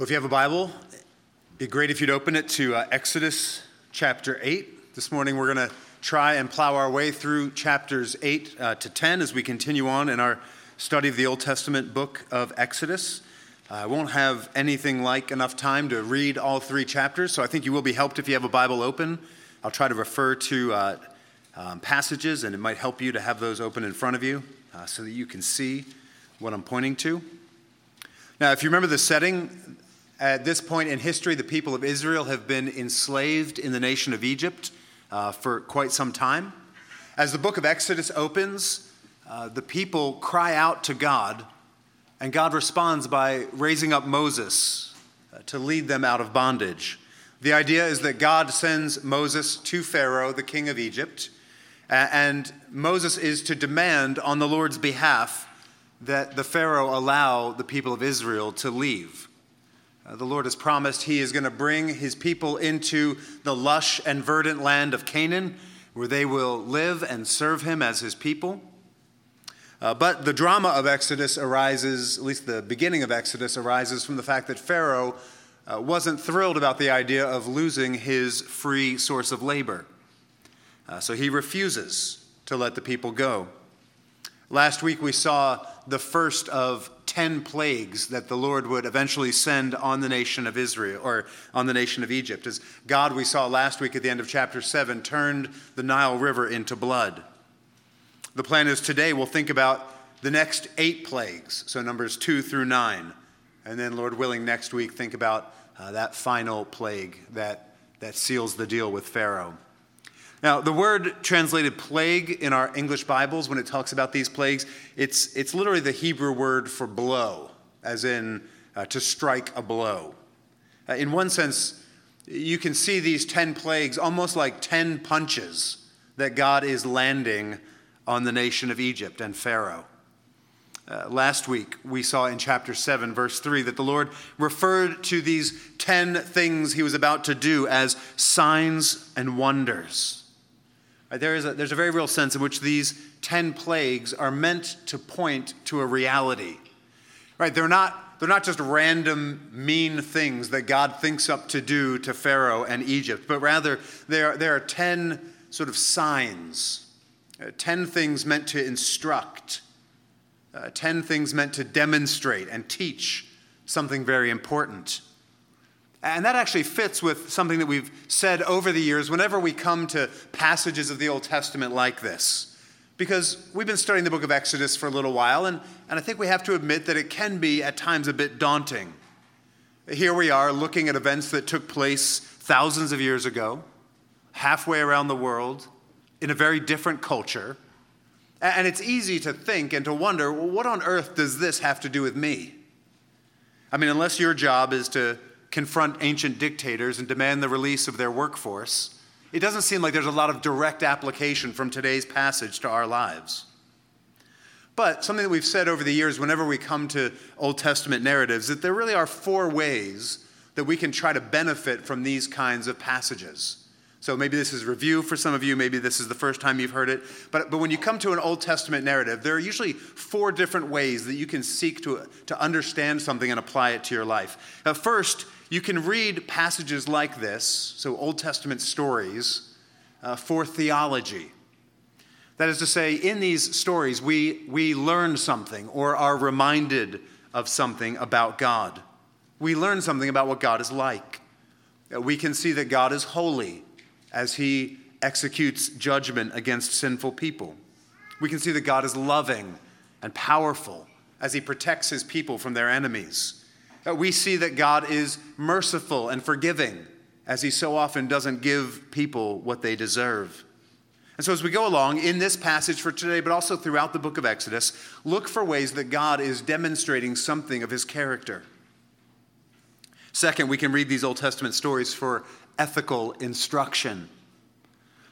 Well, if you have a Bible, it'd be great if you'd open it to uh, Exodus chapter 8. This morning we're going to try and plow our way through chapters 8 uh, to 10 as we continue on in our study of the Old Testament book of Exodus. Uh, I won't have anything like enough time to read all three chapters, so I think you will be helped if you have a Bible open. I'll try to refer to uh, um, passages, and it might help you to have those open in front of you uh, so that you can see what I'm pointing to. Now, if you remember the setting, at this point in history, the people of Israel have been enslaved in the nation of Egypt uh, for quite some time. As the book of Exodus opens, uh, the people cry out to God, and God responds by raising up Moses uh, to lead them out of bondage. The idea is that God sends Moses to Pharaoh, the king of Egypt, and Moses is to demand on the Lord's behalf that the Pharaoh allow the people of Israel to leave. Uh, the Lord has promised He is going to bring His people into the lush and verdant land of Canaan, where they will live and serve Him as His people. Uh, but the drama of Exodus arises, at least the beginning of Exodus, arises from the fact that Pharaoh uh, wasn't thrilled about the idea of losing his free source of labor. Uh, so he refuses to let the people go. Last week we saw the first of 10 plagues that the Lord would eventually send on the nation of Israel or on the nation of Egypt. As God, we saw last week at the end of chapter 7, turned the Nile River into blood. The plan is today we'll think about the next eight plagues, so numbers 2 through 9. And then, Lord willing, next week think about uh, that final plague that, that seals the deal with Pharaoh. Now, the word translated plague in our English Bibles, when it talks about these plagues, it's, it's literally the Hebrew word for blow, as in uh, to strike a blow. Uh, in one sense, you can see these 10 plagues almost like 10 punches that God is landing on the nation of Egypt and Pharaoh. Uh, last week, we saw in chapter 7, verse 3, that the Lord referred to these 10 things he was about to do as signs and wonders. There is a, there's a very real sense in which these 10 plagues are meant to point to a reality. Right? They're not, they're not just random mean things that God thinks up to do to Pharaoh and Egypt, but rather there, there are 10 sort of signs, uh, 10 things meant to instruct, uh, 10 things meant to demonstrate and teach something very important. And that actually fits with something that we've said over the years whenever we come to passages of the Old Testament like this. Because we've been studying the book of Exodus for a little while, and, and I think we have to admit that it can be at times a bit daunting. Here we are looking at events that took place thousands of years ago, halfway around the world, in a very different culture. And it's easy to think and to wonder well, what on earth does this have to do with me? I mean, unless your job is to confront ancient dictators and demand the release of their workforce, it doesn't seem like there's a lot of direct application from today's passage to our lives. But something that we've said over the years, whenever we come to Old Testament narratives, that there really are four ways that we can try to benefit from these kinds of passages. So maybe this is review for some of you, maybe this is the first time you've heard it. But, but when you come to an Old Testament narrative, there are usually four different ways that you can seek to, to understand something and apply it to your life. Uh, first, you can read passages like this, so Old Testament stories, uh, for theology. That is to say, in these stories, we, we learn something or are reminded of something about God. We learn something about what God is like. Uh, we can see that God is holy as he executes judgment against sinful people. We can see that God is loving and powerful as he protects his people from their enemies. We see that God is merciful and forgiving, as He so often doesn't give people what they deserve. And so, as we go along in this passage for today, but also throughout the book of Exodus, look for ways that God is demonstrating something of His character. Second, we can read these Old Testament stories for ethical instruction.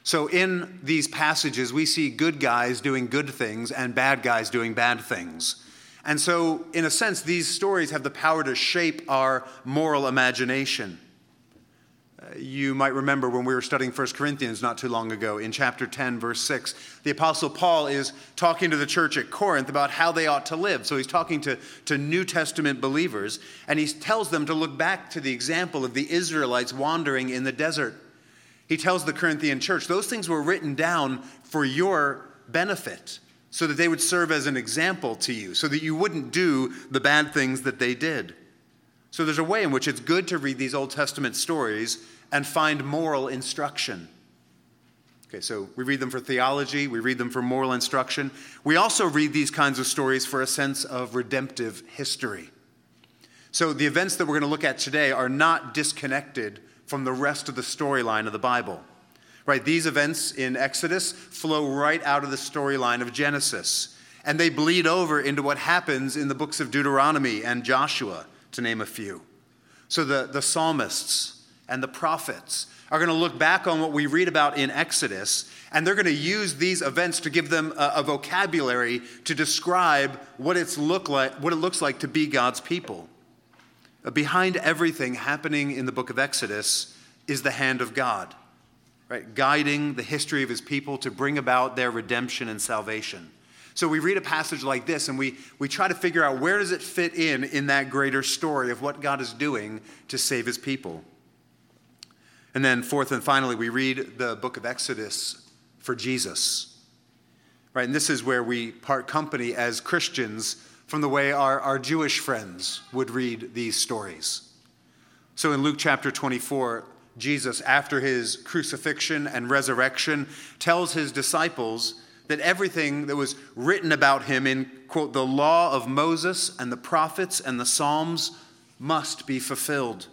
So, in these passages, we see good guys doing good things and bad guys doing bad things. And so, in a sense, these stories have the power to shape our moral imagination. Uh, you might remember when we were studying 1 Corinthians not too long ago, in chapter 10, verse 6, the Apostle Paul is talking to the church at Corinth about how they ought to live. So he's talking to, to New Testament believers, and he tells them to look back to the example of the Israelites wandering in the desert. He tells the Corinthian church, those things were written down for your benefit, so that they would serve as an example to you, so that you wouldn't do the bad things that they did. So there's a way in which it's good to read these Old Testament stories and find moral instruction. Okay, so we read them for theology, we read them for moral instruction. We also read these kinds of stories for a sense of redemptive history. So the events that we're going to look at today are not disconnected from the rest of the storyline of the Bible. Right? These events in Exodus flow right out of the storyline of Genesis, and they bleed over into what happens in the books of Deuteronomy and Joshua to name a few. So the, the psalmists and the prophets are going to look back on what we read about in Exodus, and they're going to use these events to give them a, a vocabulary to describe what, it's look like, what it looks like to be God's people. Behind everything happening in the book of Exodus is the hand of God, right? Guiding the history of his people to bring about their redemption and salvation. So we read a passage like this and we, we try to figure out where does it fit in in that greater story of what God is doing to save his people. And then fourth and finally, we read the book of Exodus for Jesus. Right? And this is where we part company as Christians from the way our, our Jewish friends would read these stories. So in Luke chapter 24, Jesus, after his crucifixion and resurrection, tells his disciples that everything that was written about him in, quote, the law of Moses and the prophets and the Psalms must be fulfilled.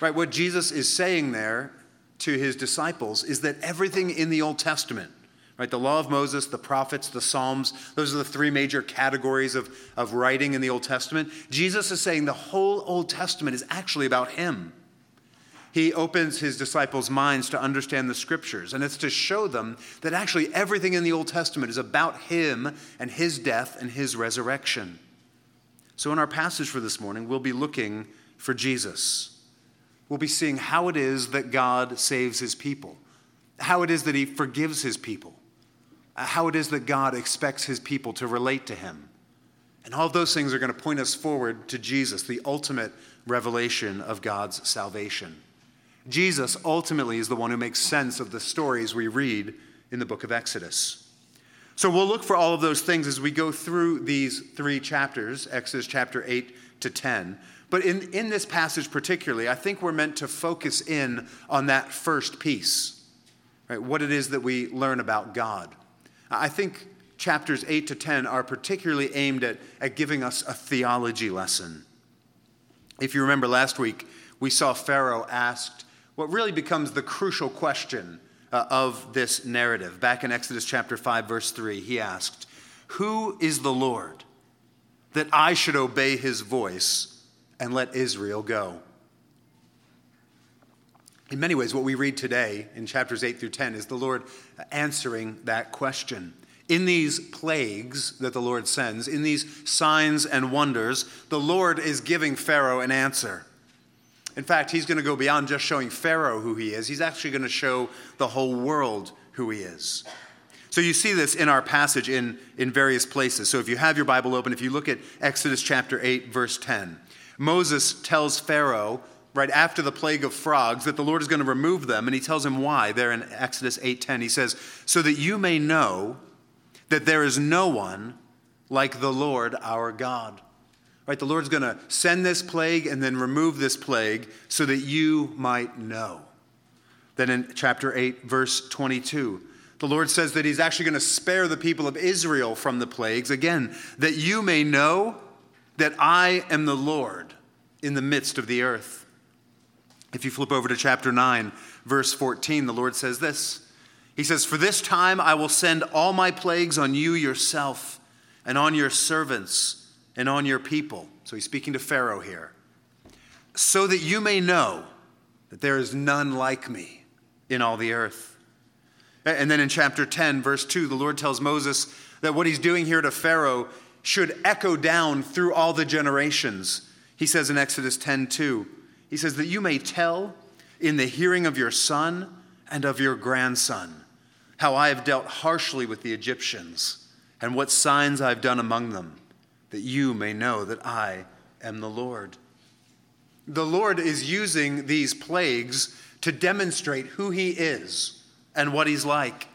Right? What Jesus is saying there to his disciples is that everything in the Old Testament, right, the law of Moses, the prophets, the Psalms, those are the three major categories of, of writing in the Old Testament. Jesus is saying the whole Old Testament is actually about him he opens his disciples' minds to understand the scriptures. And it's to show them that actually everything in the Old Testament is about him and his death and his resurrection. So, in our passage for this morning, we'll be looking for Jesus. We'll be seeing how it is that God saves his people, how it is that he forgives his people, how it is that God expects his people to relate to him. And all of those things are going to point us forward to Jesus, the ultimate revelation of God's salvation. Jesus ultimately is the one who makes sense of the stories we read in the book of Exodus. So we'll look for all of those things as we go through these three chapters, Exodus chapter 8 to 10. But in, in this passage particularly, I think we're meant to focus in on that first piece, right? What it is that we learn about God. I think chapters 8 to 10 are particularly aimed at, at giving us a theology lesson. If you remember last week, we saw Pharaoh asked what really becomes the crucial question uh, of this narrative. Back in Exodus chapter 5, verse 3, he asked, Who is the Lord that I should obey his voice and let Israel go? In many ways, what we read today in chapters 8 through 10 is the Lord answering that question. In these plagues that the Lord sends, in these signs and wonders, the Lord is giving Pharaoh an answer. In fact, he's going to go beyond just showing Pharaoh who he is, he's actually going to show the whole world who he is. So you see this in our passage in, in various places. So if you have your Bible open, if you look at Exodus chapter 8, verse 10, Moses tells Pharaoh, right after the plague of frogs, that the Lord is going to remove them, and he tells him why. There in Exodus 8:10, he says, So that you may know that there is no one like the Lord our God. Right? The Lord's going to send this plague and then remove this plague so that you might know. Then in chapter 8, verse 22, the Lord says that He's actually going to spare the people of Israel from the plagues. Again, that you may know that I am the Lord in the midst of the earth. If you flip over to chapter 9, verse 14, the Lord says this He says, For this time I will send all my plagues on you yourself and on your servants and on your people. So he's speaking to Pharaoh here. So that you may know that there is none like me in all the earth. And then in chapter 10, verse 2, the Lord tells Moses that what he's doing here to Pharaoh should echo down through all the generations. He says in Exodus 10 2, he says that you may tell in the hearing of your son and of your grandson, how I have dealt harshly with the Egyptians, and what signs I have done among them, that you may know that I am the Lord. The Lord is using these plagues to demonstrate who he is and what he's like.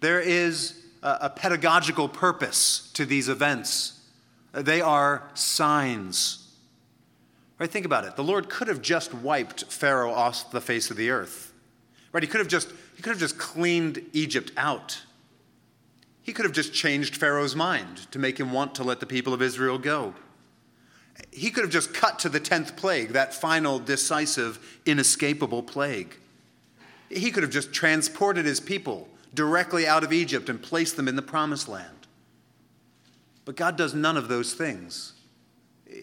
There is a, pedagogical purpose to these events. They are signs. Right? Think about it. The Lord could have just wiped Pharaoh off the face of the earth. Right? He could have just, he could have just cleaned Egypt out. He could have just changed Pharaoh's mind to make him want to let the people of Israel go. He could have just cut to the 10th plague, that final, decisive, inescapable plague. He could have just transported his people directly out of Egypt and placed them in the promised land. But God does none of those things.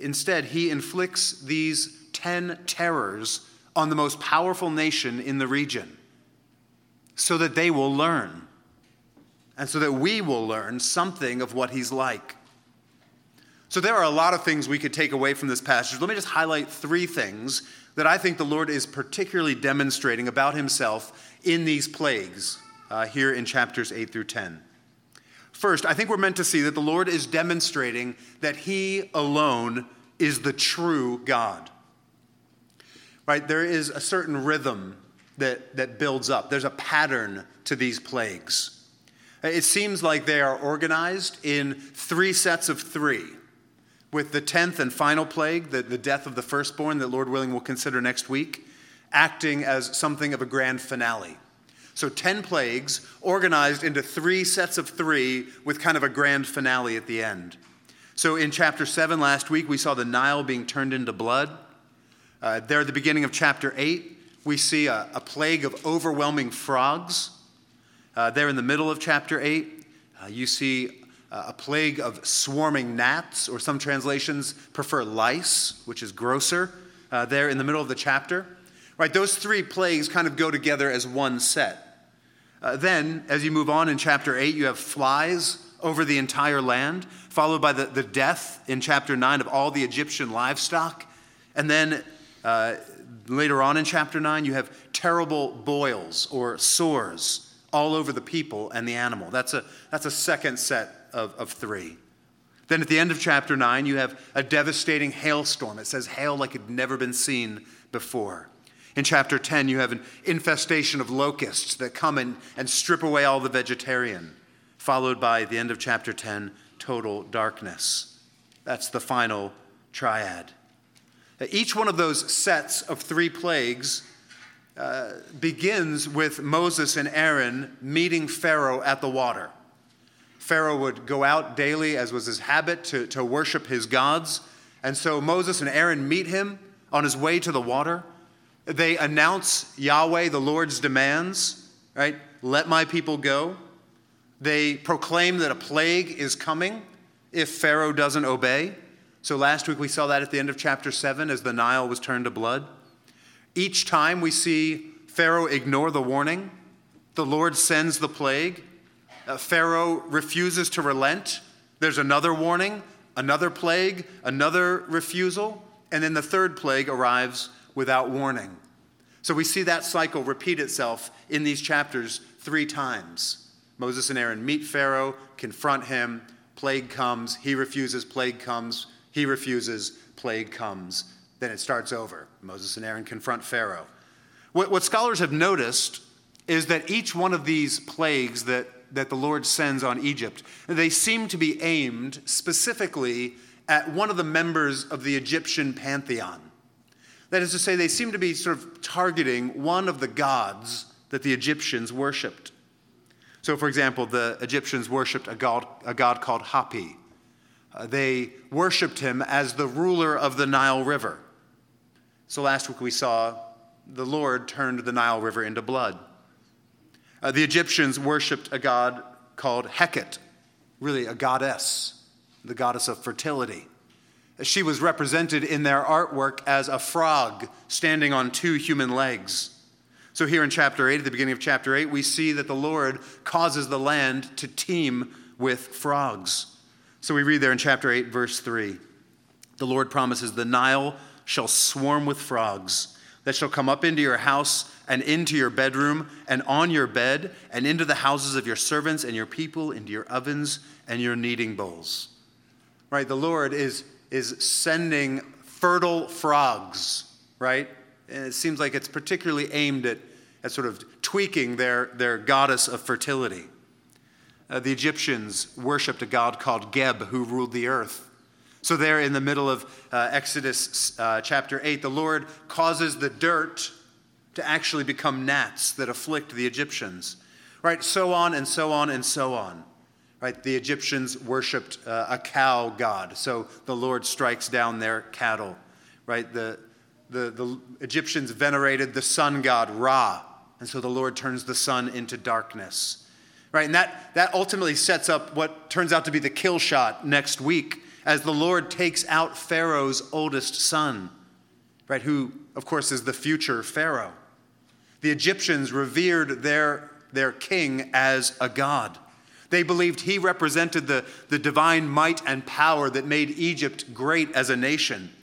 Instead, he inflicts these 10 terrors on the most powerful nation in the region so that they will learn and so that we will learn something of what he's like. So, there are a lot of things we could take away from this passage. Let me just highlight three things that I think the Lord is particularly demonstrating about himself in these plagues uh, here in chapters 8 through 10. First, I think we're meant to see that the Lord is demonstrating that He alone is the true God. Right? There is a certain rhythm that, that builds up, there's a pattern to these plagues. It seems like they are organized in three sets of three, with the tenth and final plague, the, the death of the firstborn, that Lord willing we'll consider next week, acting as something of a grand finale. So 10 plagues organized into three sets of three with kind of a grand finale at the end. So in chapter 7 last week, we saw the Nile being turned into blood. Uh, there at the beginning of chapter 8, we see a, a plague of overwhelming frogs. Uh, there in the middle of chapter 8, uh, you see uh, a plague of swarming gnats, or some translations prefer lice, which is grosser, uh, there in the middle of the chapter. Right, those three plagues kind of go together as one set. Uh, then, as you move on in chapter 8, you have flies over the entire land, followed by the, the death in chapter 9 of all the Egyptian livestock. And then uh, later on in chapter 9, you have terrible boils or sores all over the people and the animal. That's a, that's a second set of, of three. Then at the end of chapter 9, you have a devastating hailstorm. It says hail like it had never been seen before. In chapter 10, you have an infestation of locusts that come in and strip away all the vegetarian, followed by the end of chapter 10, total darkness. That's the final triad. Each one of those sets of three plagues begins with Moses and Aaron meeting Pharaoh at the water. Pharaoh would go out daily, as was his habit, to, to worship his gods. And so Moses and Aaron meet him on his way to the water. They announce Yahweh, the Lord's demands, right? Let my people go. They proclaim that a plague is coming if Pharaoh doesn't obey. So last week we saw that at the end of chapter 7 as the Nile was turned to blood. Each time we see Pharaoh ignore the warning, the Lord sends the plague. Uh, Pharaoh refuses to relent. There's another warning, another plague, another refusal, and then the third plague arrives without warning. So we see that cycle repeat itself in these chapters three times. Moses and Aaron meet Pharaoh, confront him, plague comes, he refuses, plague comes, he refuses, plague comes. Then it starts over. Moses and Aaron confront Pharaoh. What, what scholars have noticed is that each one of these plagues that, that the Lord sends on Egypt, they seem to be aimed specifically at one of the members of the Egyptian pantheon. That is to say, they seem to be sort of targeting one of the gods that the Egyptians worshipped. So, for example, the Egyptians worshipped a god, a god called Hapi. Uh, they worshipped him as the ruler of the Nile River. So, last week we saw the Lord turned the Nile River into blood. Uh, the Egyptians worshipped a god called Heket, really a goddess, the goddess of fertility. She was represented in their artwork as a frog standing on two human legs. So, here in chapter 8, at the beginning of chapter 8, we see that the Lord causes the land to teem with frogs. So, we read there in chapter 8, verse 3 the Lord promises, The Nile shall swarm with frogs, that shall come up into your house and into your bedroom and on your bed and into the houses of your servants and your people, into your ovens and your kneading bowls. Right? The Lord is, is sending fertile frogs, right? And it seems like it's particularly aimed at, at sort of tweaking their, their goddess of fertility. Uh, the Egyptians worshipped a god called Geb who ruled the earth. So, there in the middle of uh, Exodus uh, chapter 8, the Lord causes the dirt to actually become gnats that afflict the Egyptians. Right? So on and so on and so on. Right? The Egyptians worshiped uh, a cow god, so the Lord strikes down their cattle. Right? The, the, the Egyptians venerated the sun god Ra, and so the Lord turns the sun into darkness. Right? And that, that ultimately sets up what turns out to be the kill shot next week as the Lord takes out Pharaoh's oldest son, right, who, of course, is the future Pharaoh. The Egyptians revered their, their king as a god. They believed he represented the, the divine might and power that made Egypt great as a nation.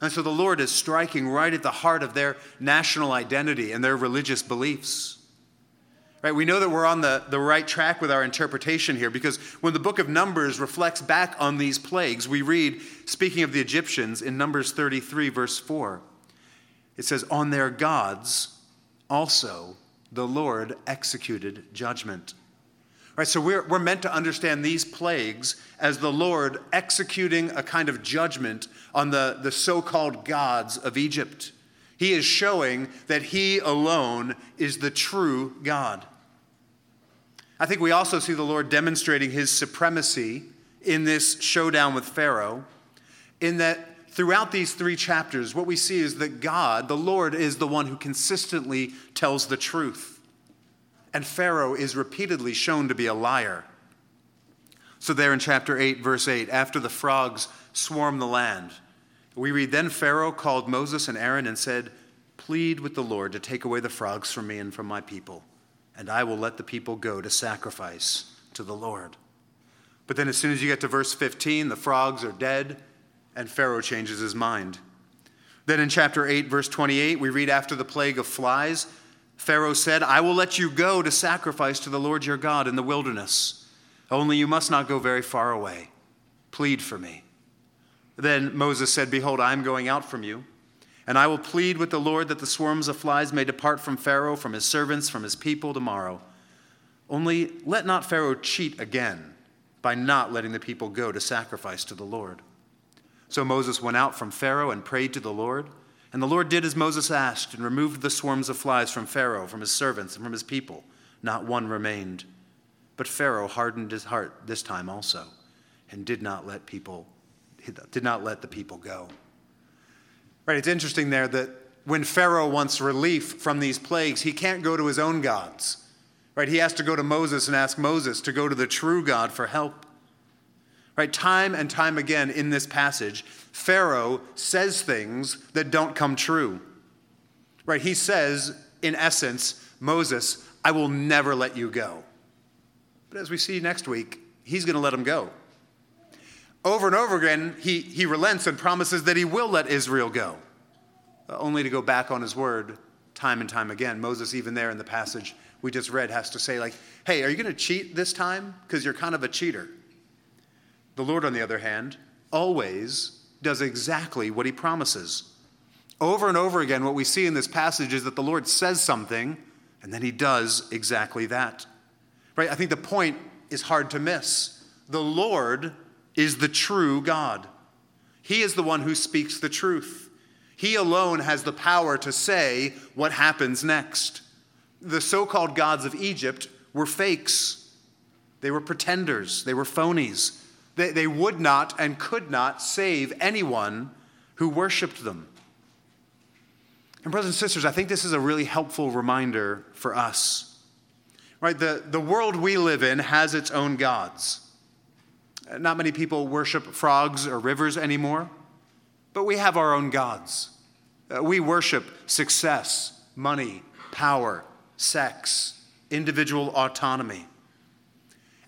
And so the Lord is striking right at the heart of their national identity and their religious beliefs. Right? We know that we're on the, the right track with our interpretation here because when the book of Numbers reflects back on these plagues, we read, speaking of the Egyptians, in Numbers 33, verse 4, it says, On their gods also the Lord executed judgment. Right, so we're, we're meant to understand these plagues as the Lord executing a kind of judgment on the, the so called gods of Egypt. He is showing that He alone is the true God. I think we also see the Lord demonstrating his supremacy in this showdown with Pharaoh, in that throughout these three chapters, what we see is that God, the Lord, is the one who consistently tells the truth. And Pharaoh is repeatedly shown to be a liar. So, there in chapter 8, verse 8, after the frogs swarm the land, we read Then Pharaoh called Moses and Aaron and said, Plead with the Lord to take away the frogs from me and from my people and I will let the people go to sacrifice to the Lord. But then, as soon as you get to verse 15, the frogs are dead, and Pharaoh changes his mind. Then in chapter 8, verse 28, we read after the plague of flies, Pharaoh said, I will let you go to sacrifice to the Lord your God in the wilderness. Only you must not go very far away. Plead for me. Then Moses said, Behold, I am going out from you and I will plead with the Lord that the swarms of flies may depart from Pharaoh, from his servants, from his people tomorrow. Only let not Pharaoh cheat again by not letting the people go to sacrifice to the Lord. So Moses went out from Pharaoh and prayed to the Lord. And the Lord did as Moses asked and removed the swarms of flies from Pharaoh, from his servants, and from his people. Not one remained. But Pharaoh hardened his heart this time also and did not let people did not let the people go. Right, it's interesting there that when Pharaoh wants relief from these plagues, he can't go to his own gods. Right? He has to go to Moses and ask Moses to go to the true God for help. Right? Time and time again in this passage, Pharaoh says things that don't come true. Right? He says, in essence, Moses, I will never let you go. But as we see next week, he's going to let him go. Over and over again, he, he relents and promises that he will let Israel go, uh, only to go back on his word time and time again. Moses, even there in the passage we just read, has to say, like, hey, are you going to cheat this time? Because you're kind of a cheater. The Lord, on the other hand, always does exactly what he promises. Over and over again, what we see in this passage is that the Lord says something, and then he does exactly that. Right? I think the point is hard to miss. The Lord is the true God. He is the one who speaks the truth. He alone has the power to say what happens next. The so called gods of Egypt were fakes, they were pretenders, they were phonies. They, they would not and could not save anyone who worshiped them. And, brothers and sisters, I think this is a really helpful reminder for us. Right? The, the world we live in has its own gods. Not many people worship frogs or rivers anymore, but we have our own gods. Uh, we worship success, money, power, sex, individual autonomy.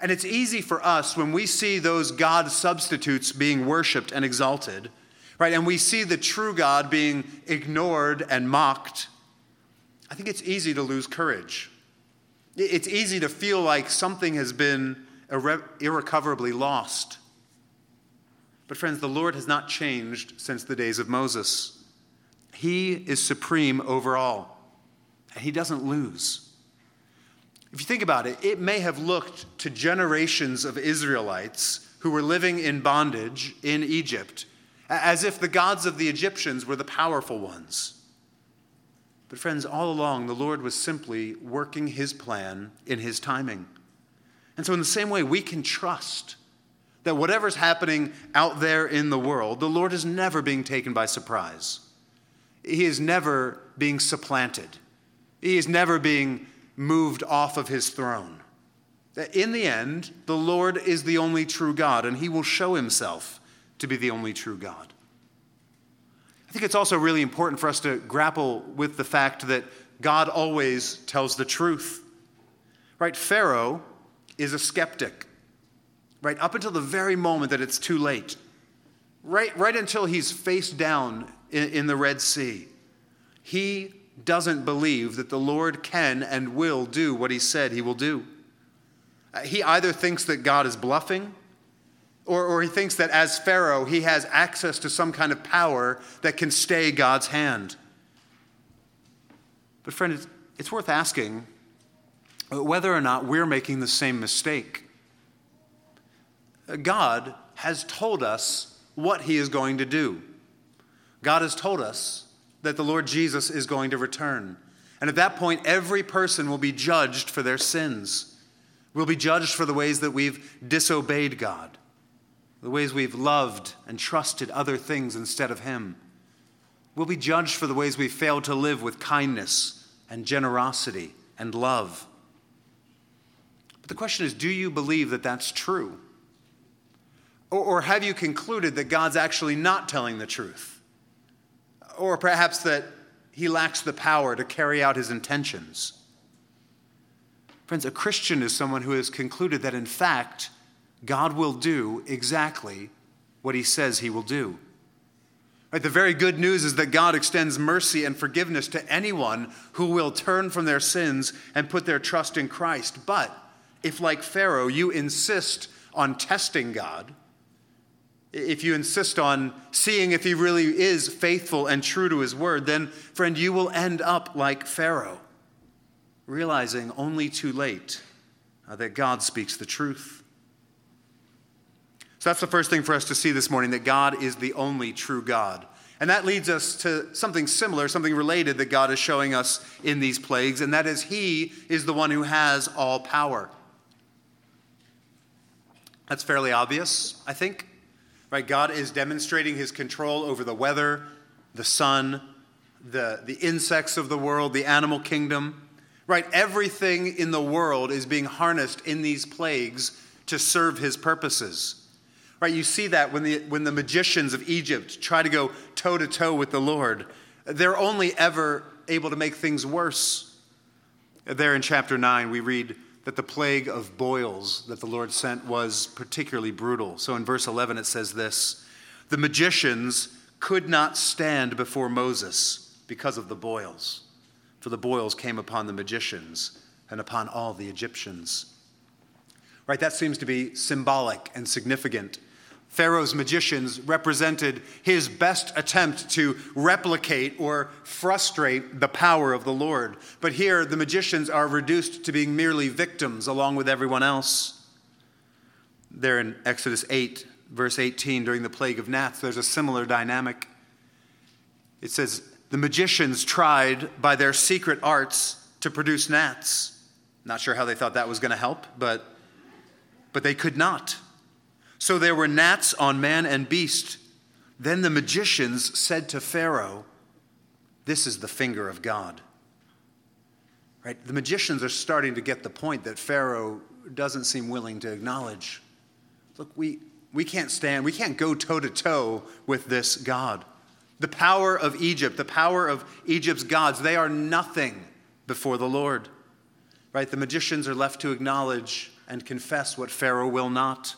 And it's easy for us when we see those God substitutes being worshiped and exalted, right? And we see the true God being ignored and mocked. I think it's easy to lose courage. It's easy to feel like something has been irre- irrecoverably lost. But, friends, the Lord has not changed since the days of Moses. He is supreme over all, and He doesn't lose. If you think about it, it may have looked to generations of Israelites who were living in bondage in Egypt as if the gods of the Egyptians were the powerful ones. But, friends, all along, the Lord was simply working His plan in His timing. And so, in the same way, we can trust that whatever's happening out there in the world, the Lord is never being taken by surprise. He is never being supplanted. He is never being moved off of his throne. That In the end, the Lord is the only true God, and he will show himself to be the only true God. I think it's also really important for us to grapple with the fact that God always tells the truth. Right? Pharaoh is a skeptic right? Up until the very moment that it's too late, right, right until he's face down in, in the Red Sea, he doesn't believe that the Lord can and will do what he said he will do. Uh, he either thinks that God is bluffing, or, or he thinks that as Pharaoh, he has access to some kind of power that can stay God's hand. But, friend, it's, it's worth asking whether or not we're making the same mistake. God has told us what he is going to do. God has told us that the Lord Jesus is going to return. And at that point, every person will be judged for their sins. We'll be judged for the ways that we've disobeyed God, the ways we've loved and trusted other things instead of Him. We'll be judged for the ways we failed to live with kindness and generosity and love. But the question is do you believe that that's true? Or, or have you concluded that God's actually not telling the truth? Or perhaps that he lacks the power to carry out his intentions? Friends, a Christian is someone who has concluded that in fact, God will do exactly what he says he will do. Right, the very good news is that God extends mercy and forgiveness to anyone who will turn from their sins and put their trust in Christ. But if, like Pharaoh, you insist on testing God, if you insist on seeing if he really is faithful and true to his word, then, friend, you will end up like Pharaoh, realizing only too late uh, that God speaks the truth. So that's the first thing for us to see this morning that God is the only true God. And that leads us to something similar, something related that God is showing us in these plagues, and that is He is the one who has all power. That's fairly obvious, I think. Right? God is demonstrating his control over the weather, the sun, the, the insects of the world, the animal kingdom. Right? Everything in the world is being harnessed in these plagues to serve his purposes. Right? You see that when the, when the magicians of Egypt try to go toe to toe with the Lord, they're only ever able to make things worse. There in chapter 9, we read, that the plague of boils that the Lord sent was particularly brutal. So in verse 11, it says this The magicians could not stand before Moses because of the boils, for the boils came upon the magicians and upon all the Egyptians. Right, that seems to be symbolic and significant Pharaoh's magicians represented his best attempt to replicate or frustrate the power of the Lord. But here, the magicians are reduced to being merely victims along with everyone else. There in Exodus 8, verse 18, during the plague of gnats, there's a similar dynamic. It says, The magicians tried by their secret arts to produce gnats. Not sure how they thought that was going to help, but, but they could not. So there were gnats on man and beast. Then the magicians said to Pharaoh, This is the finger of God. Right? The magicians are starting to get the point that Pharaoh doesn't seem willing to acknowledge. Look, we, we can't stand, we can't go toe to toe with this God. The power of Egypt, the power of Egypt's gods, they are nothing before the Lord. Right? The magicians are left to acknowledge and confess what Pharaoh will not.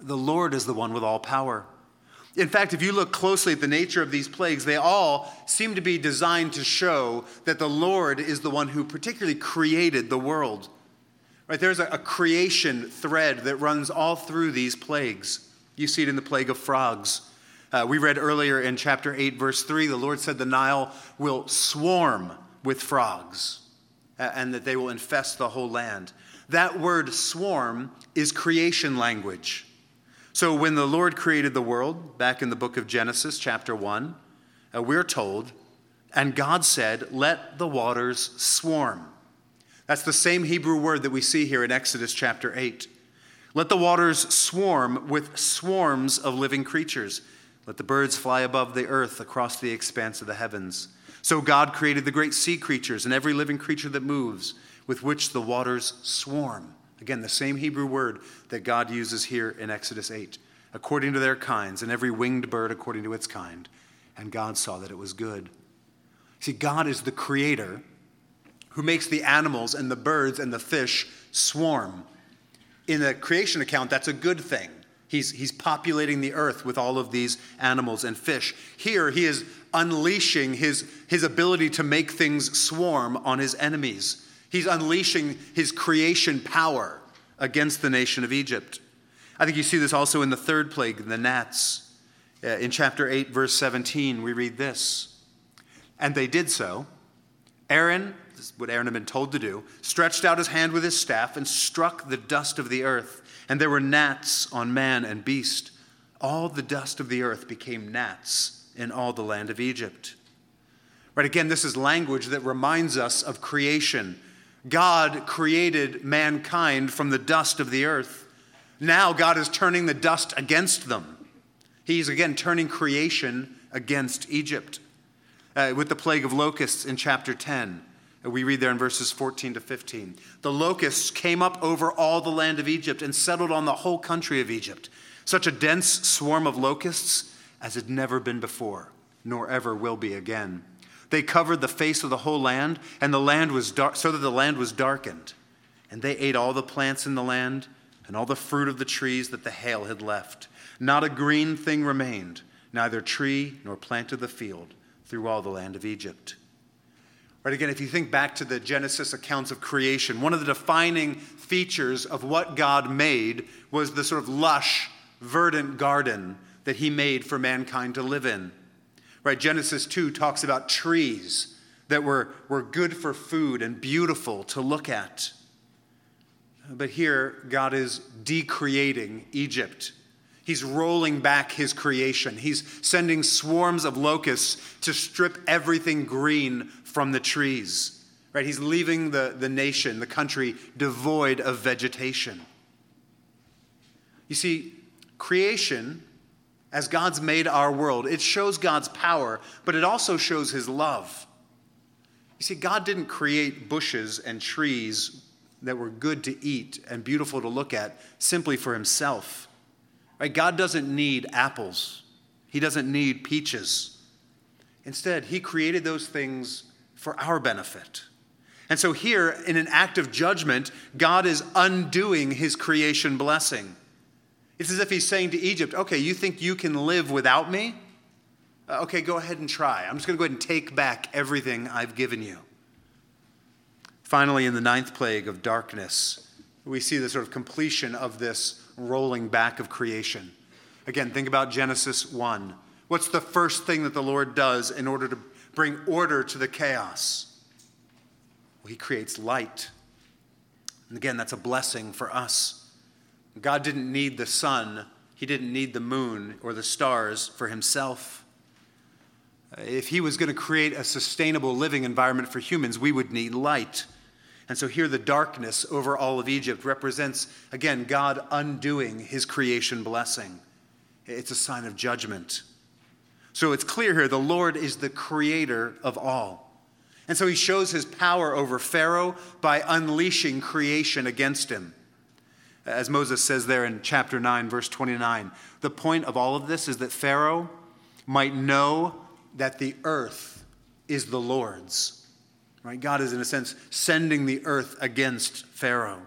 The Lord is the one with all power. In fact, if you look closely at the nature of these plagues, they all seem to be designed to show that the Lord is the one who particularly created the world. Right? There's a, creation thread that runs all through these plagues. You see it in the plague of frogs. Uh, we read earlier in chapter 8, verse 3, the Lord said the Nile will swarm with frogs and that they will infest the whole land. That word swarm is creation language. So when the Lord created the world, back in the book of Genesis, chapter 1, uh, we're told, and God said, Let the waters swarm. That's the same Hebrew word that we see here in Exodus chapter 8. Let the waters swarm with swarms of living creatures. Let the birds fly above the earth across the expanse of the heavens. So God created the great sea creatures and every living creature that moves, with which the waters swarm. Again, the same Hebrew word that God uses here in Exodus 8, according to their kinds, and every winged bird according to its kind. And God saw that it was good. See, God is the creator who makes the animals and the birds and the fish swarm. In the creation account, that's a good thing. He's, he's populating the earth with all of these animals and fish. Here, he is unleashing his, his ability to make things swarm on his enemies. He's unleashing his creation power against the nation of Egypt. I think you see this also in the third plague, the gnats. Uh, in chapter 8, verse 17, we read this And they did so. Aaron, this is what Aaron had been told to do, stretched out his hand with his staff and struck the dust of the earth, and there were gnats on man and beast. All the dust of the earth became gnats in all the land of Egypt. Right, again, this is language that reminds us of creation God created mankind from the dust of the earth. Now God is turning the dust against them. He's again turning creation against Egypt. Uh, with the plague of locusts in chapter 10, uh, we read there in verses 14 to 15. The locusts came up over all the land of Egypt and settled on the whole country of Egypt. Such a dense swarm of locusts as had never been before, nor ever will be again. They covered the face of the whole land, and the land was dark, so that the land was darkened. And they ate all the plants in the land and all the fruit of the trees that the hail had left. Not a green thing remained, neither tree nor plant of the field, through all the land of Egypt. Right, again, if you think back to the Genesis accounts of creation, one of the defining features of what God made was the sort of lush, verdant garden that He made for mankind to live in. Right? Genesis 2 talks about trees that were, were good for food and beautiful to look at. But here, God is decreating Egypt. He's rolling back his creation. He's sending swarms of locusts to strip everything green from the trees. Right? He's leaving the, the nation, the country, devoid of vegetation. You see, creation as God's made our world, it shows God's power, but it also shows his love. You see, God didn't create bushes and trees that were good to eat and beautiful to look at simply for himself. Right? God doesn't need apples, he doesn't need peaches. Instead, he created those things for our benefit. And so, here, in an act of judgment, God is undoing his creation blessing. It's as if he's saying to Egypt, okay, you think you can live without me? Uh, okay, go ahead and try. I'm just going to go ahead and take back everything I've given you. Finally, in the ninth plague of darkness, we see the sort of completion of this rolling back of creation. Again, think about Genesis 1. What's the first thing that the Lord does in order to bring order to the chaos? Well, he creates light. And again, that's a blessing for us. God didn't need the sun, He didn't need the moon or the stars for Himself. If He was going to create a sustainable living environment for humans, we would need light. And so here, the darkness over all of Egypt represents, again, God undoing His creation blessing. It's a sign of judgment. So it's clear here the Lord is the creator of all. And so he shows his power over Pharaoh by unleashing creation against him as Moses says there in chapter 9, verse 29. The point of all of this is that Pharaoh might know that the earth is the Lord's. Right? God is, in a sense, sending the earth against Pharaoh.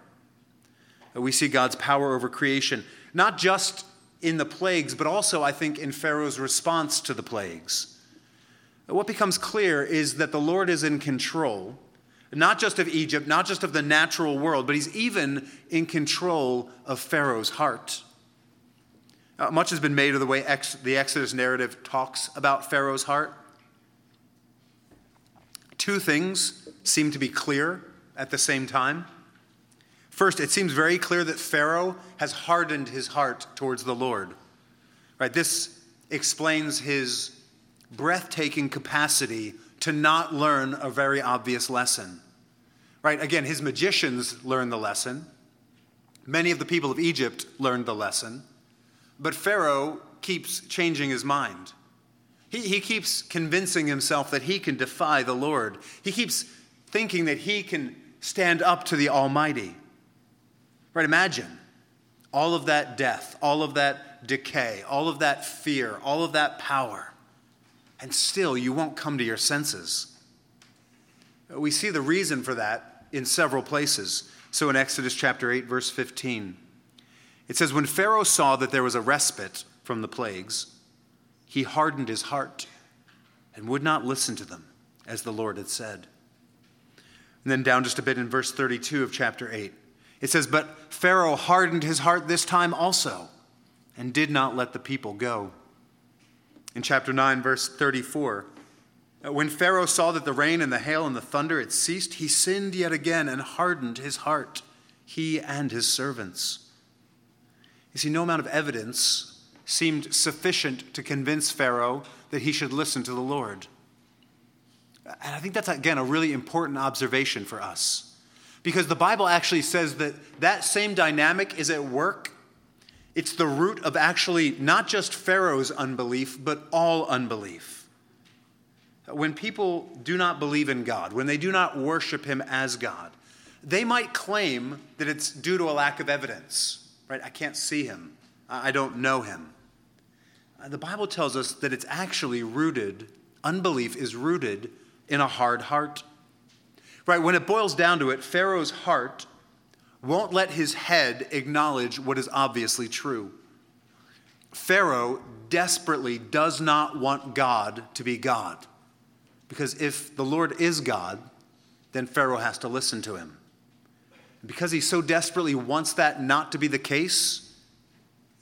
We see God's power over creation, not just in the plagues, but also, I think, in Pharaoh's response to the plagues. What becomes clear is that the Lord is in control, not just of Egypt, not just of the natural world, but he's even in control of Pharaoh's heart. Uh, much has been made of the way ex- the Exodus narrative talks about Pharaoh's heart. Two things seem to be clear at the same time. First, it seems very clear that Pharaoh has hardened his heart towards the Lord. Right? This explains his breathtaking capacity to not learn a very obvious lesson. Right? Again, his magicians learned the lesson. Many of the people of Egypt learned the lesson. But Pharaoh keeps changing his mind. He, he keeps convincing himself that he can defy the Lord. He keeps thinking that he can stand up to the Almighty. Right? Imagine all of that death, all of that decay, all of that fear, all of that power, and still you won't come to your senses. We see the reason for that in several places. So in Exodus chapter 8, verse 15, it says, When Pharaoh saw that there was a respite from the plagues, he hardened his heart and would not listen to them, as the Lord had said. And then down just a bit in verse 32 of chapter 8, it says, But Pharaoh hardened his heart this time also and did not let the people go. In chapter 9, verse 34, uh, when Pharaoh saw that the rain and the hail and the thunder had ceased, he sinned yet again and hardened his heart, he and his servants. You see, no amount of evidence seemed sufficient to convince Pharaoh that he should listen to the Lord. And I think that's, again, a really important observation for us. Because the Bible actually says that that same dynamic is at work. It's the root of actually not just Pharaoh's unbelief, but all unbelief. When people do not believe in God, when they do not worship Him as God, they might claim that it's due to a lack of evidence, right? I can't see Him, I don't know Him. Uh, the Bible tells us that it's actually rooted, unbelief is rooted in a hard heart. Right? When it boils down to it, Pharaoh's heart won't let his head acknowledge what is obviously true. Pharaoh desperately does not want God to be God. Because if the Lord is God, then Pharaoh has to listen to him. Because he so desperately wants that not to be the case,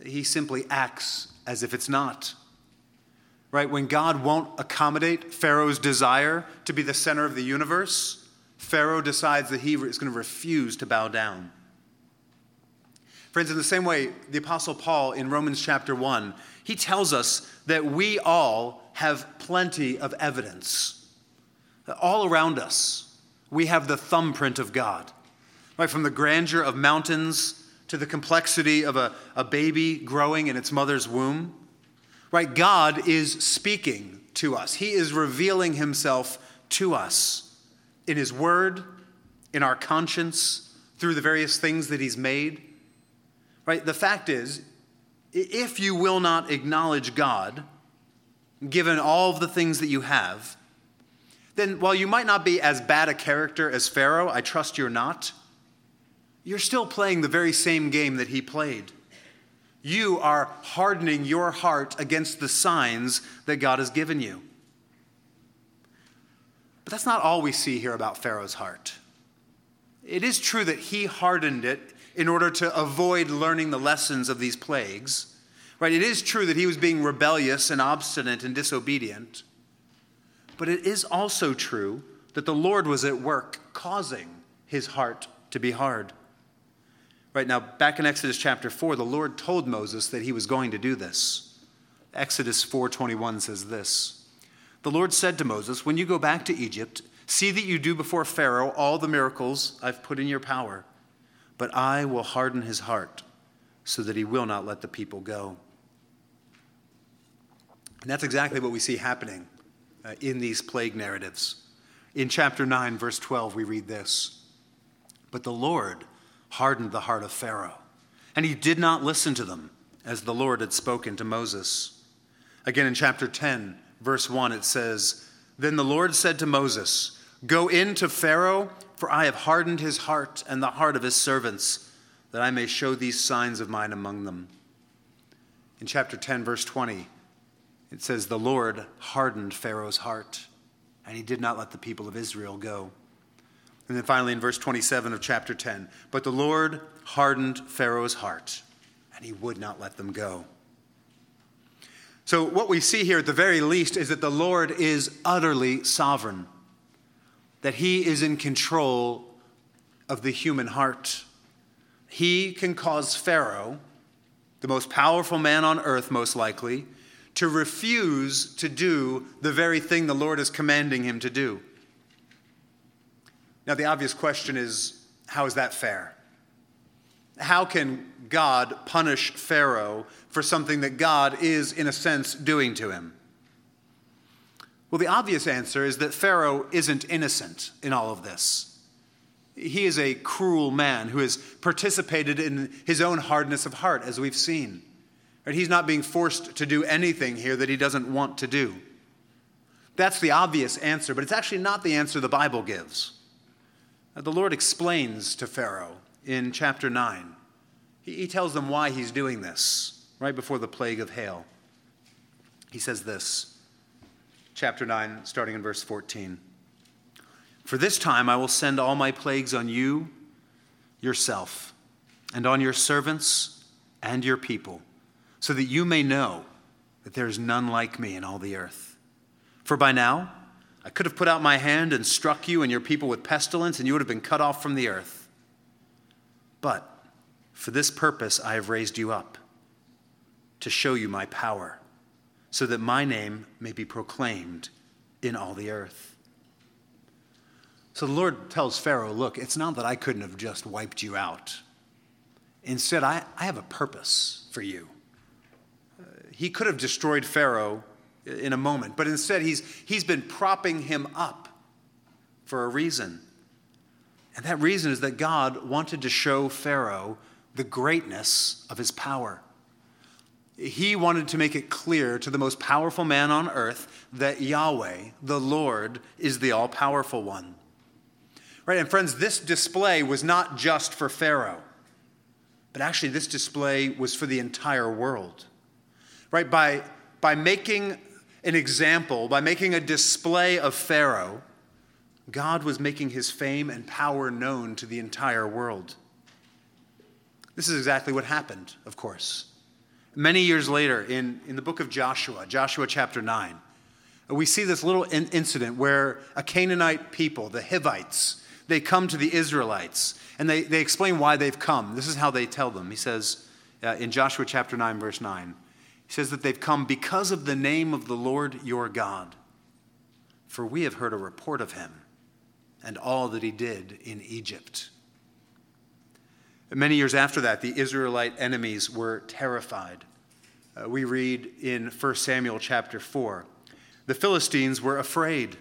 he simply acts as if it's not right? When God won't accommodate Pharaoh's desire to be the center of the universe, Pharaoh decides that he is going to refuse to bow down. Friends, in the same way, the Apostle Paul in Romans chapter 1, he tells us that we all have plenty of evidence. All around us, we have the thumbprint of God. Right, from the grandeur of mountains to the complexity of a, a baby growing in its mother's womb, Right? God is speaking to us, He is revealing Himself to us in His Word, in our conscience, through the various things that He's made. Right? The fact is, if you will not acknowledge God, given all of the things that you have, then while you might not be as bad a character as Pharaoh, I trust you're not, you're still playing the very same game that he played. You are hardening your heart against the signs that God has given you. But that's not all we see here about Pharaoh's heart. It is true that he hardened it in order to avoid learning the lessons of these plagues. Right? It is true that he was being rebellious and obstinate and disobedient. But it is also true that the Lord was at work causing his heart to be hard. Right now, back in Exodus chapter 4, the Lord told Moses that he was going to do this. Exodus 4:21 says this. The Lord said to Moses, "When you go back to Egypt, see that you do before Pharaoh all the miracles I've put in your power, but I will harden his heart so that he will not let the people go." And that's exactly what we see happening uh, in these plague narratives. In chapter 9, verse 12, we read this But the Lord hardened the heart of Pharaoh, and he did not listen to them as the Lord had spoken to Moses. Again, in chapter 10, verse 1, it says, Then the Lord said to Moses, Go in to Pharaoh, for I have hardened his heart and the heart of his servants, that I may show these signs of mine among them. In chapter 10, verse 20, it says, The Lord hardened Pharaoh's heart, and he did not let the people of Israel go. And then finally, in verse 27 of chapter 10, but the Lord hardened Pharaoh's heart, and he would not let them go. So, what we see here at the very least is that the Lord is utterly sovereign, that he is in control of the human heart. He can cause Pharaoh, the most powerful man on earth, most likely, to refuse to do the very thing the Lord is commanding him to do. Now, the obvious question is how is that fair? How can God punish Pharaoh for something that God is, in a sense, doing to him? Well, the obvious answer is that Pharaoh isn't innocent in all of this. He is a cruel man who has participated in his own hardness of heart, as we've seen. He's not being forced to do anything here that he doesn't want to do. That's the obvious answer, but it's actually not the answer the Bible gives. Uh, the Lord explains to Pharaoh in chapter 9. He tells them why he's doing this right before the plague of hail. He says this, chapter 9, starting in verse 14. For this time I will send all my plagues on you, yourself, and on your servants and your people, so that you may know that there is none like me in all the earth. For by now I could have put out my hand and struck you and your people with pestilence, and you would have been cut off from the earth. But for this purpose I have raised you up, to show you my power, so that my name may be proclaimed in all the earth. So the Lord tells Pharaoh, Look, it's not that I couldn't have just wiped you out. Instead, I, I have a purpose for you. Uh, he could have destroyed Pharaoh in a moment, but instead, he's, he's been propping him up for a reason. And that reason is that God wanted to show Pharaoh the greatness of his power. He wanted to make it clear to the most powerful man on earth that Yahweh, the Lord, is the all powerful one. Right? And friends, this display was not just for Pharaoh, but actually, this display was for the entire world. Right? By, by making an example, by making a display of Pharaoh, God was making his fame and power known to the entire world. This is exactly what happened, of course. Many years later, in, in the book of Joshua, Joshua chapter 9, we see this little in- incident where a Canaanite people, the Hivites, they come to the Israelites and they, they explain why they've come. This is how they tell them. He says uh, in Joshua chapter 9, verse 9, he says that they've come because of the name of the Lord your God. For we have heard a report of him and all that he did in Egypt. Many years after that, the Israelite enemies were terrified. Uh, we read in 1 Samuel chapter 4 the Philistines were afraid,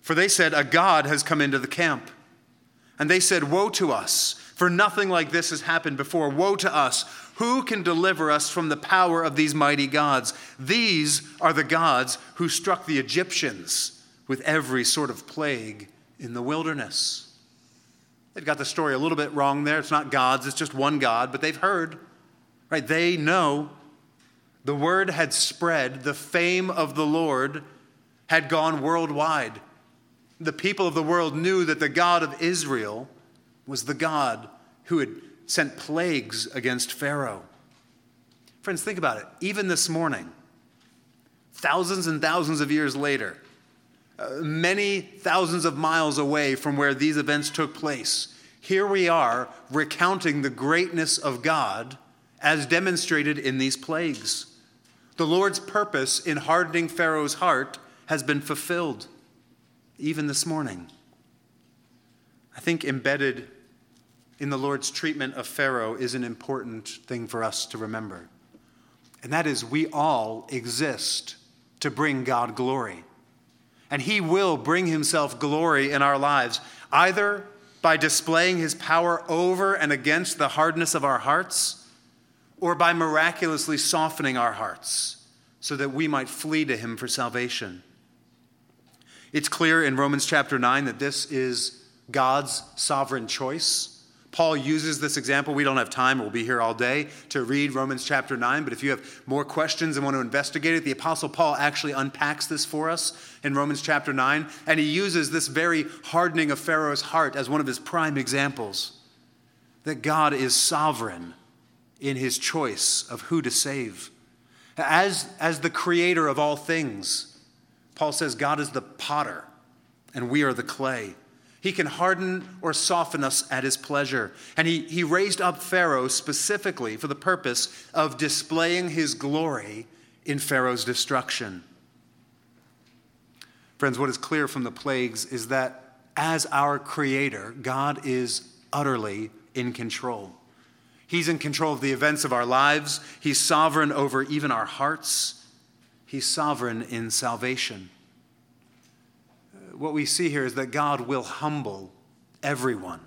for they said, A God has come into the camp. And they said, Woe to us, for nothing like this has happened before. Woe to us! Who can deliver us from the power of these mighty gods? These are the gods who struck the Egyptians with every sort of plague in the wilderness. They've got the story a little bit wrong there. It's not gods, it's just one God, but they've heard, right? They know the word had spread, the fame of the Lord had gone worldwide. The people of the world knew that the God of Israel was the God who had sent plagues against Pharaoh. Friends, think about it. Even this morning, thousands and thousands of years later, uh, many thousands of miles away from where these events took place. Here we are recounting the greatness of God as demonstrated in these plagues. The Lord's purpose in hardening Pharaoh's heart has been fulfilled, even this morning. I think embedded in the Lord's treatment of Pharaoh is an important thing for us to remember. And that is, we all exist to bring God glory and He will bring Himself glory in our lives, either by displaying His power over and against the hardness of our hearts, or by miraculously softening our hearts so that we might flee to Him for salvation. It's clear in Romans chapter 9 that this is God's sovereign choice. Paul uses this example. We don't have time, we'll be here all day to read Romans chapter 9, but if you have more questions and want to investigate it, the Apostle Paul actually unpacks this for us in Romans chapter 9, and he uses this very hardening of Pharaoh's heart as one of his prime examples that God is sovereign in his choice of who to save. As, as the creator of all things, Paul says God is the potter and we are the clay. He can harden or soften us at his pleasure. And he, he raised up Pharaoh specifically for the purpose of displaying his glory in Pharaoh's destruction. Friends, what is clear from the plagues is that as our creator, God is utterly in control. He's in control of the events of our lives, He's sovereign over even our hearts, He's sovereign in salvation what we see here is that God will humble everyone,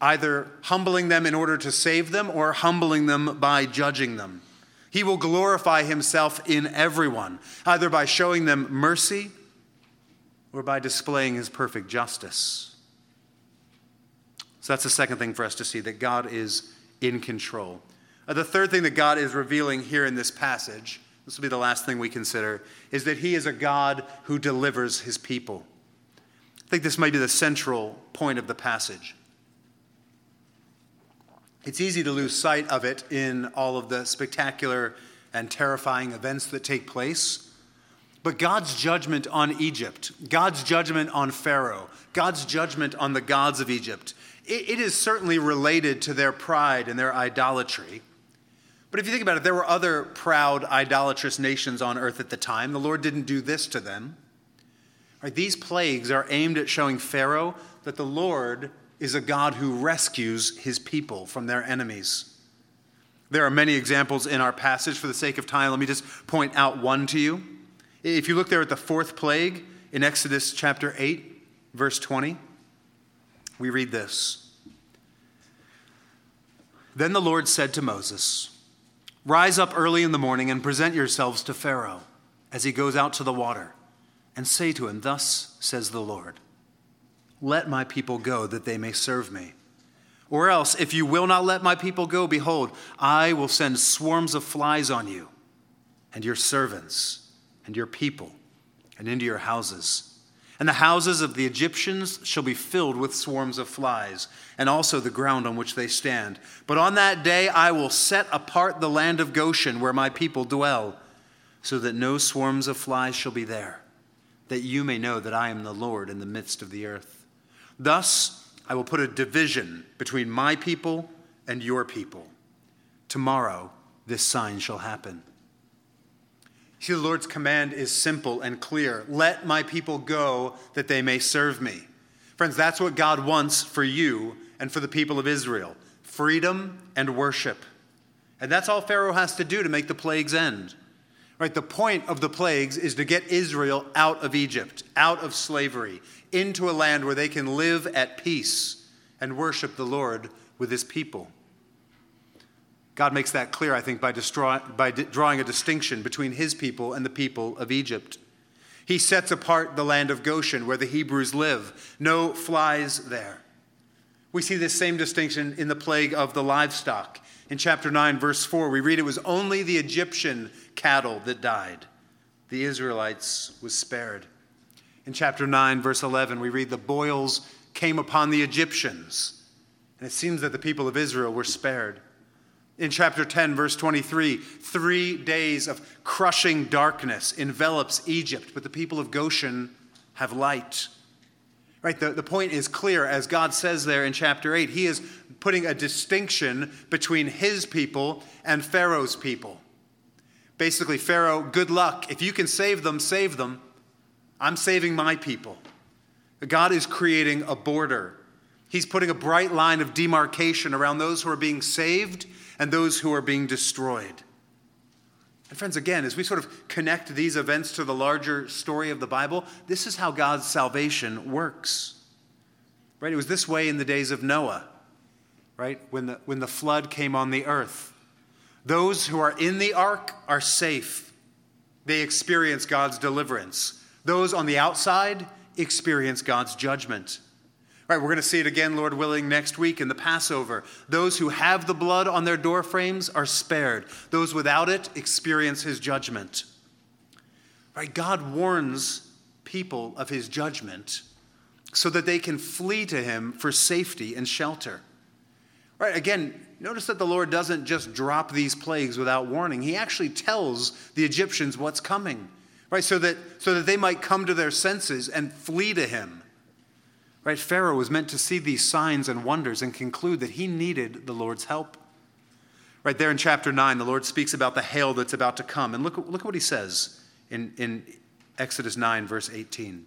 either humbling them in order to save them or humbling them by judging them. He will glorify himself in everyone, either by showing them mercy or by displaying his perfect justice. So that's the second thing for us to see that God is in control. Uh, the third thing that God is revealing here in this passage this will be the last thing we consider, is that he is a God who delivers his people. I think this might be the central point of the passage. It's easy to lose sight of it in all of the spectacular and terrifying events that take place. But God's judgment on Egypt, God's judgment on Pharaoh, God's judgment on the gods of Egypt, it, is certainly related to their pride and their idolatry. But if you think about it, there were other proud, idolatrous nations on earth at the time. The Lord didn't do this to them. Right, these plagues are aimed at showing Pharaoh that the Lord is a God who rescues his people from their enemies. There are many examples in our passage. For the sake of time, let me just point out one to you. If you look there at the fourth plague in Exodus chapter 8, verse 20, we read this Then the Lord said to Moses, Rise up early in the morning and present yourselves to Pharaoh as he goes out to the water, and say to him, Thus says the Lord, Let my people go that they may serve me. Or else, if you will not let my people go, behold, I will send swarms of flies on you, and your servants, and your people, and into your houses and the houses of the Egyptians shall be filled with swarms of flies, and also the ground on which they stand. But on that day I will set apart the land of Goshen, where my people dwell, so that no swarms of flies shall be there, that you may know that I am the Lord in the midst of the earth. Thus I will put a division between my people and your people. Tomorrow this sign shall happen. See, the Lord's command is simple and clear let my people go that they may serve me. Friends, that's what God wants for you and for the people of Israel freedom and worship. And that's all Pharaoh has to do to make the plagues end. Right? The point of the plagues is to get Israel out of Egypt, out of slavery, into a land where they can live at peace and worship the Lord with his people. God makes that clear, I think, by, destroy, by drawing a distinction between his people and the people of Egypt. He sets apart the land of Goshen, where the Hebrews live. No flies there. We see this same distinction in the plague of the livestock. In chapter 9, verse 4, we read it was only the Egyptian cattle that died, the Israelites was spared. In chapter 9, verse 11, we read the boils came upon the Egyptians, and it seems that the people of Israel were spared in chapter 10 verse 23 3 days of crushing darkness envelops egypt but the people of goshen have light. Right the, the point is clear. As god says there in chapter 8 he is putting a distinction between his people and pharaoh's people. Basically pharaoh good luck. If you can save them save them. I'm saving my people. God is creating a border. He's putting a bright line of demarcation around those who are being saved and those who are being destroyed. And, friends, again, as we sort of connect these events to the larger story of the Bible, this is how God's salvation works. Right? It was this way in the days of Noah, right? When the, when the flood came on the earth. Those who are in the ark are safe, they experience God's deliverance. Those on the outside experience God's judgment. Right, we're going to see it again, Lord willing, next week in the Passover. Those who have the blood on their door frames are spared. Those without it experience his judgment. Right, God warns people of his judgment so that they can flee to him for safety and shelter. Right, again, notice that the Lord doesn't just drop these plagues without warning. He actually tells the Egyptians what's coming. Right, so that so that they might come to their senses and flee to him. Right? Pharaoh was meant to see these signs and wonders and conclude that he needed the Lord's help. Right there in chapter 9, the Lord speaks about the hail that's about to come. And look, look at what he says in, in Exodus 9, verse 18.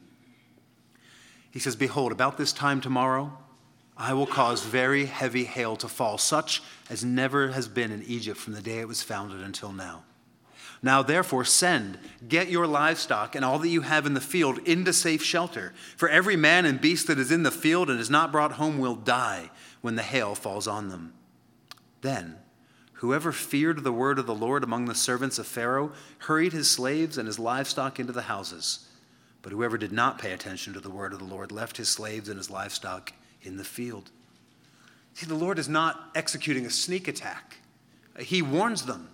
He says, Behold, about this time tomorrow, I will cause very heavy hail to fall, such as never has been in Egypt from the day it was founded until now. Now, therefore, send, get your livestock and all that you have in the field into safe shelter. For every man and beast that is in the field and is not brought home will die when the hail falls on them. Then, whoever feared the word of the Lord among the servants of Pharaoh hurried his slaves and his livestock into the houses. But whoever did not pay attention to the word of the Lord left his slaves and his livestock in the field. See, the Lord is not executing a sneak attack, He warns them.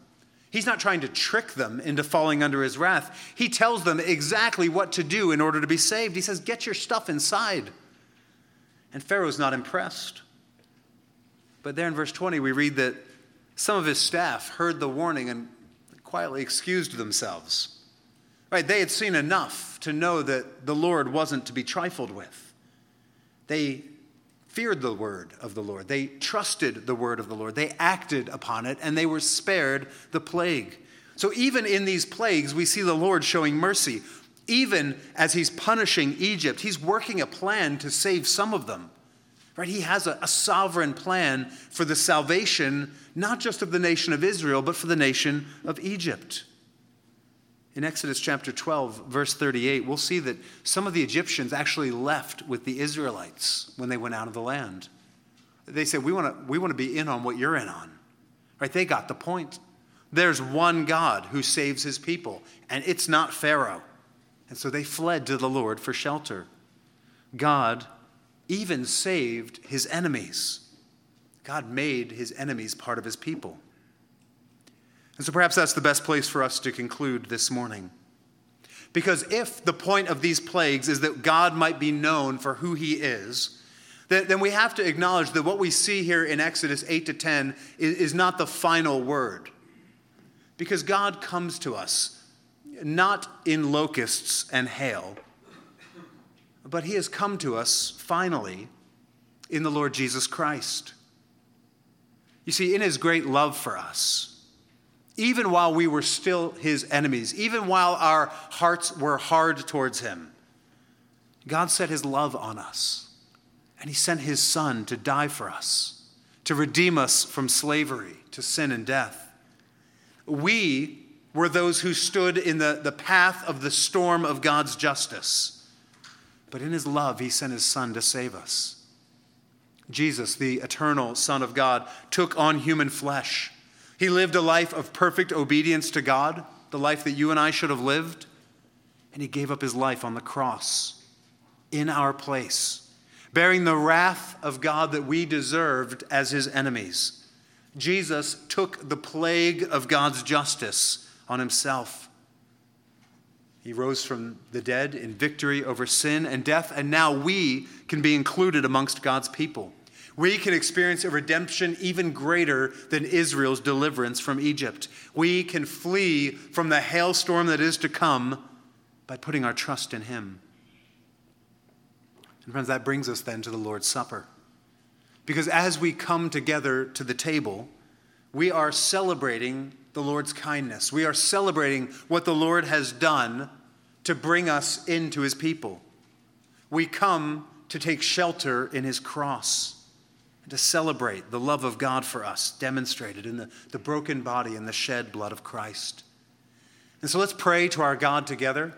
He's not trying to trick them into falling under his wrath. He tells them exactly what to do in order to be saved. He says, Get your stuff inside. And Pharaoh's not impressed. But there in verse 20, we read that some of his staff heard the warning and quietly excused themselves. Right, they had seen enough to know that the Lord wasn't to be trifled with. They feared the word of the Lord. They trusted the word of the Lord. They acted upon it, and they were spared the plague. So, even in these plagues, we see the Lord showing mercy. Even as he's punishing Egypt, he's working a plan to save some of them. Right? He has a, a sovereign plan for the salvation, not just of the nation of Israel, but for the nation of Egypt. In Exodus chapter 12, verse 38, we'll see that some of the Egyptians actually left with the Israelites when they went out of the land. They said, We want to we want to be in on what you're in on. Right? They got the point. There's one God who saves his people, and it's not Pharaoh. And so they fled to the Lord for shelter. God even saved his enemies. God made his enemies part of his people. And so perhaps that's the best place for us to conclude this morning. Because if the point of these plagues is that God might be known for who he is, then we have to acknowledge that what we see here in Exodus 8 to 10 is not the final word. Because God comes to us not in locusts and hail, but he has come to us finally in the Lord Jesus Christ. You see, in his great love for us, even while we were still his enemies, even while our hearts were hard towards him. God set his love on us, and he sent his son to die for us, to redeem us from slavery to sin and death. We were those who stood in the, the path of the storm of God's justice. But in his love, he sent his son to save us. Jesus, the eternal Son of God, took on human flesh he lived a life of perfect obedience to God, the life that you and I should have lived, and he gave up his life on the cross in our place, bearing the wrath of God that we deserved as his enemies. Jesus took the plague of God's justice on himself. He rose from the dead in victory over sin and death, and now we can be included amongst God's people we can experience a redemption even greater than Israel's deliverance from Egypt. We can flee from the hailstorm that is to come by putting our trust in Him. And friends, that brings us then to the Lord's Supper. Because as we come together to the table, we are celebrating the Lord's kindness. We are celebrating what the Lord has done to bring us into His people. We come to take shelter in His cross to celebrate the love of God for us demonstrated in the, the broken body and the shed blood of Christ. And so let's pray to our God together.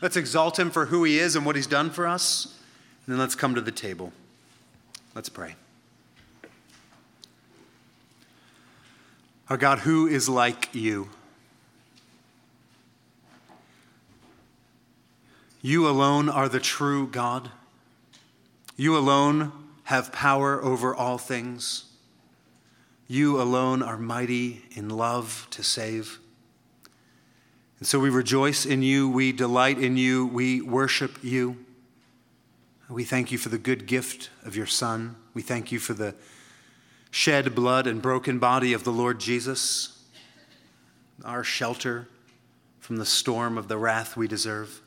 Let's exalt him for who he is and what he's done for us. And then let's come to the table. Let's pray. Our God, who is like you? You alone are the true God. You alone have power over all things. You alone are mighty in love to save. And so we rejoice in you, we delight in you, we worship you. We thank you for the good gift of your Son. We thank you for the shed blood and broken body of the Lord Jesus, our shelter from the storm of the wrath we deserve.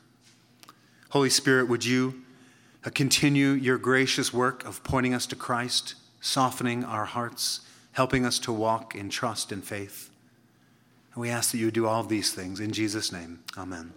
Holy Spirit, would you Uh, continue your gracious work of pointing us to Christ, softening our hearts, helping us to walk in trust and faith? And we ask that you do all these things in Jesus' name. Amen.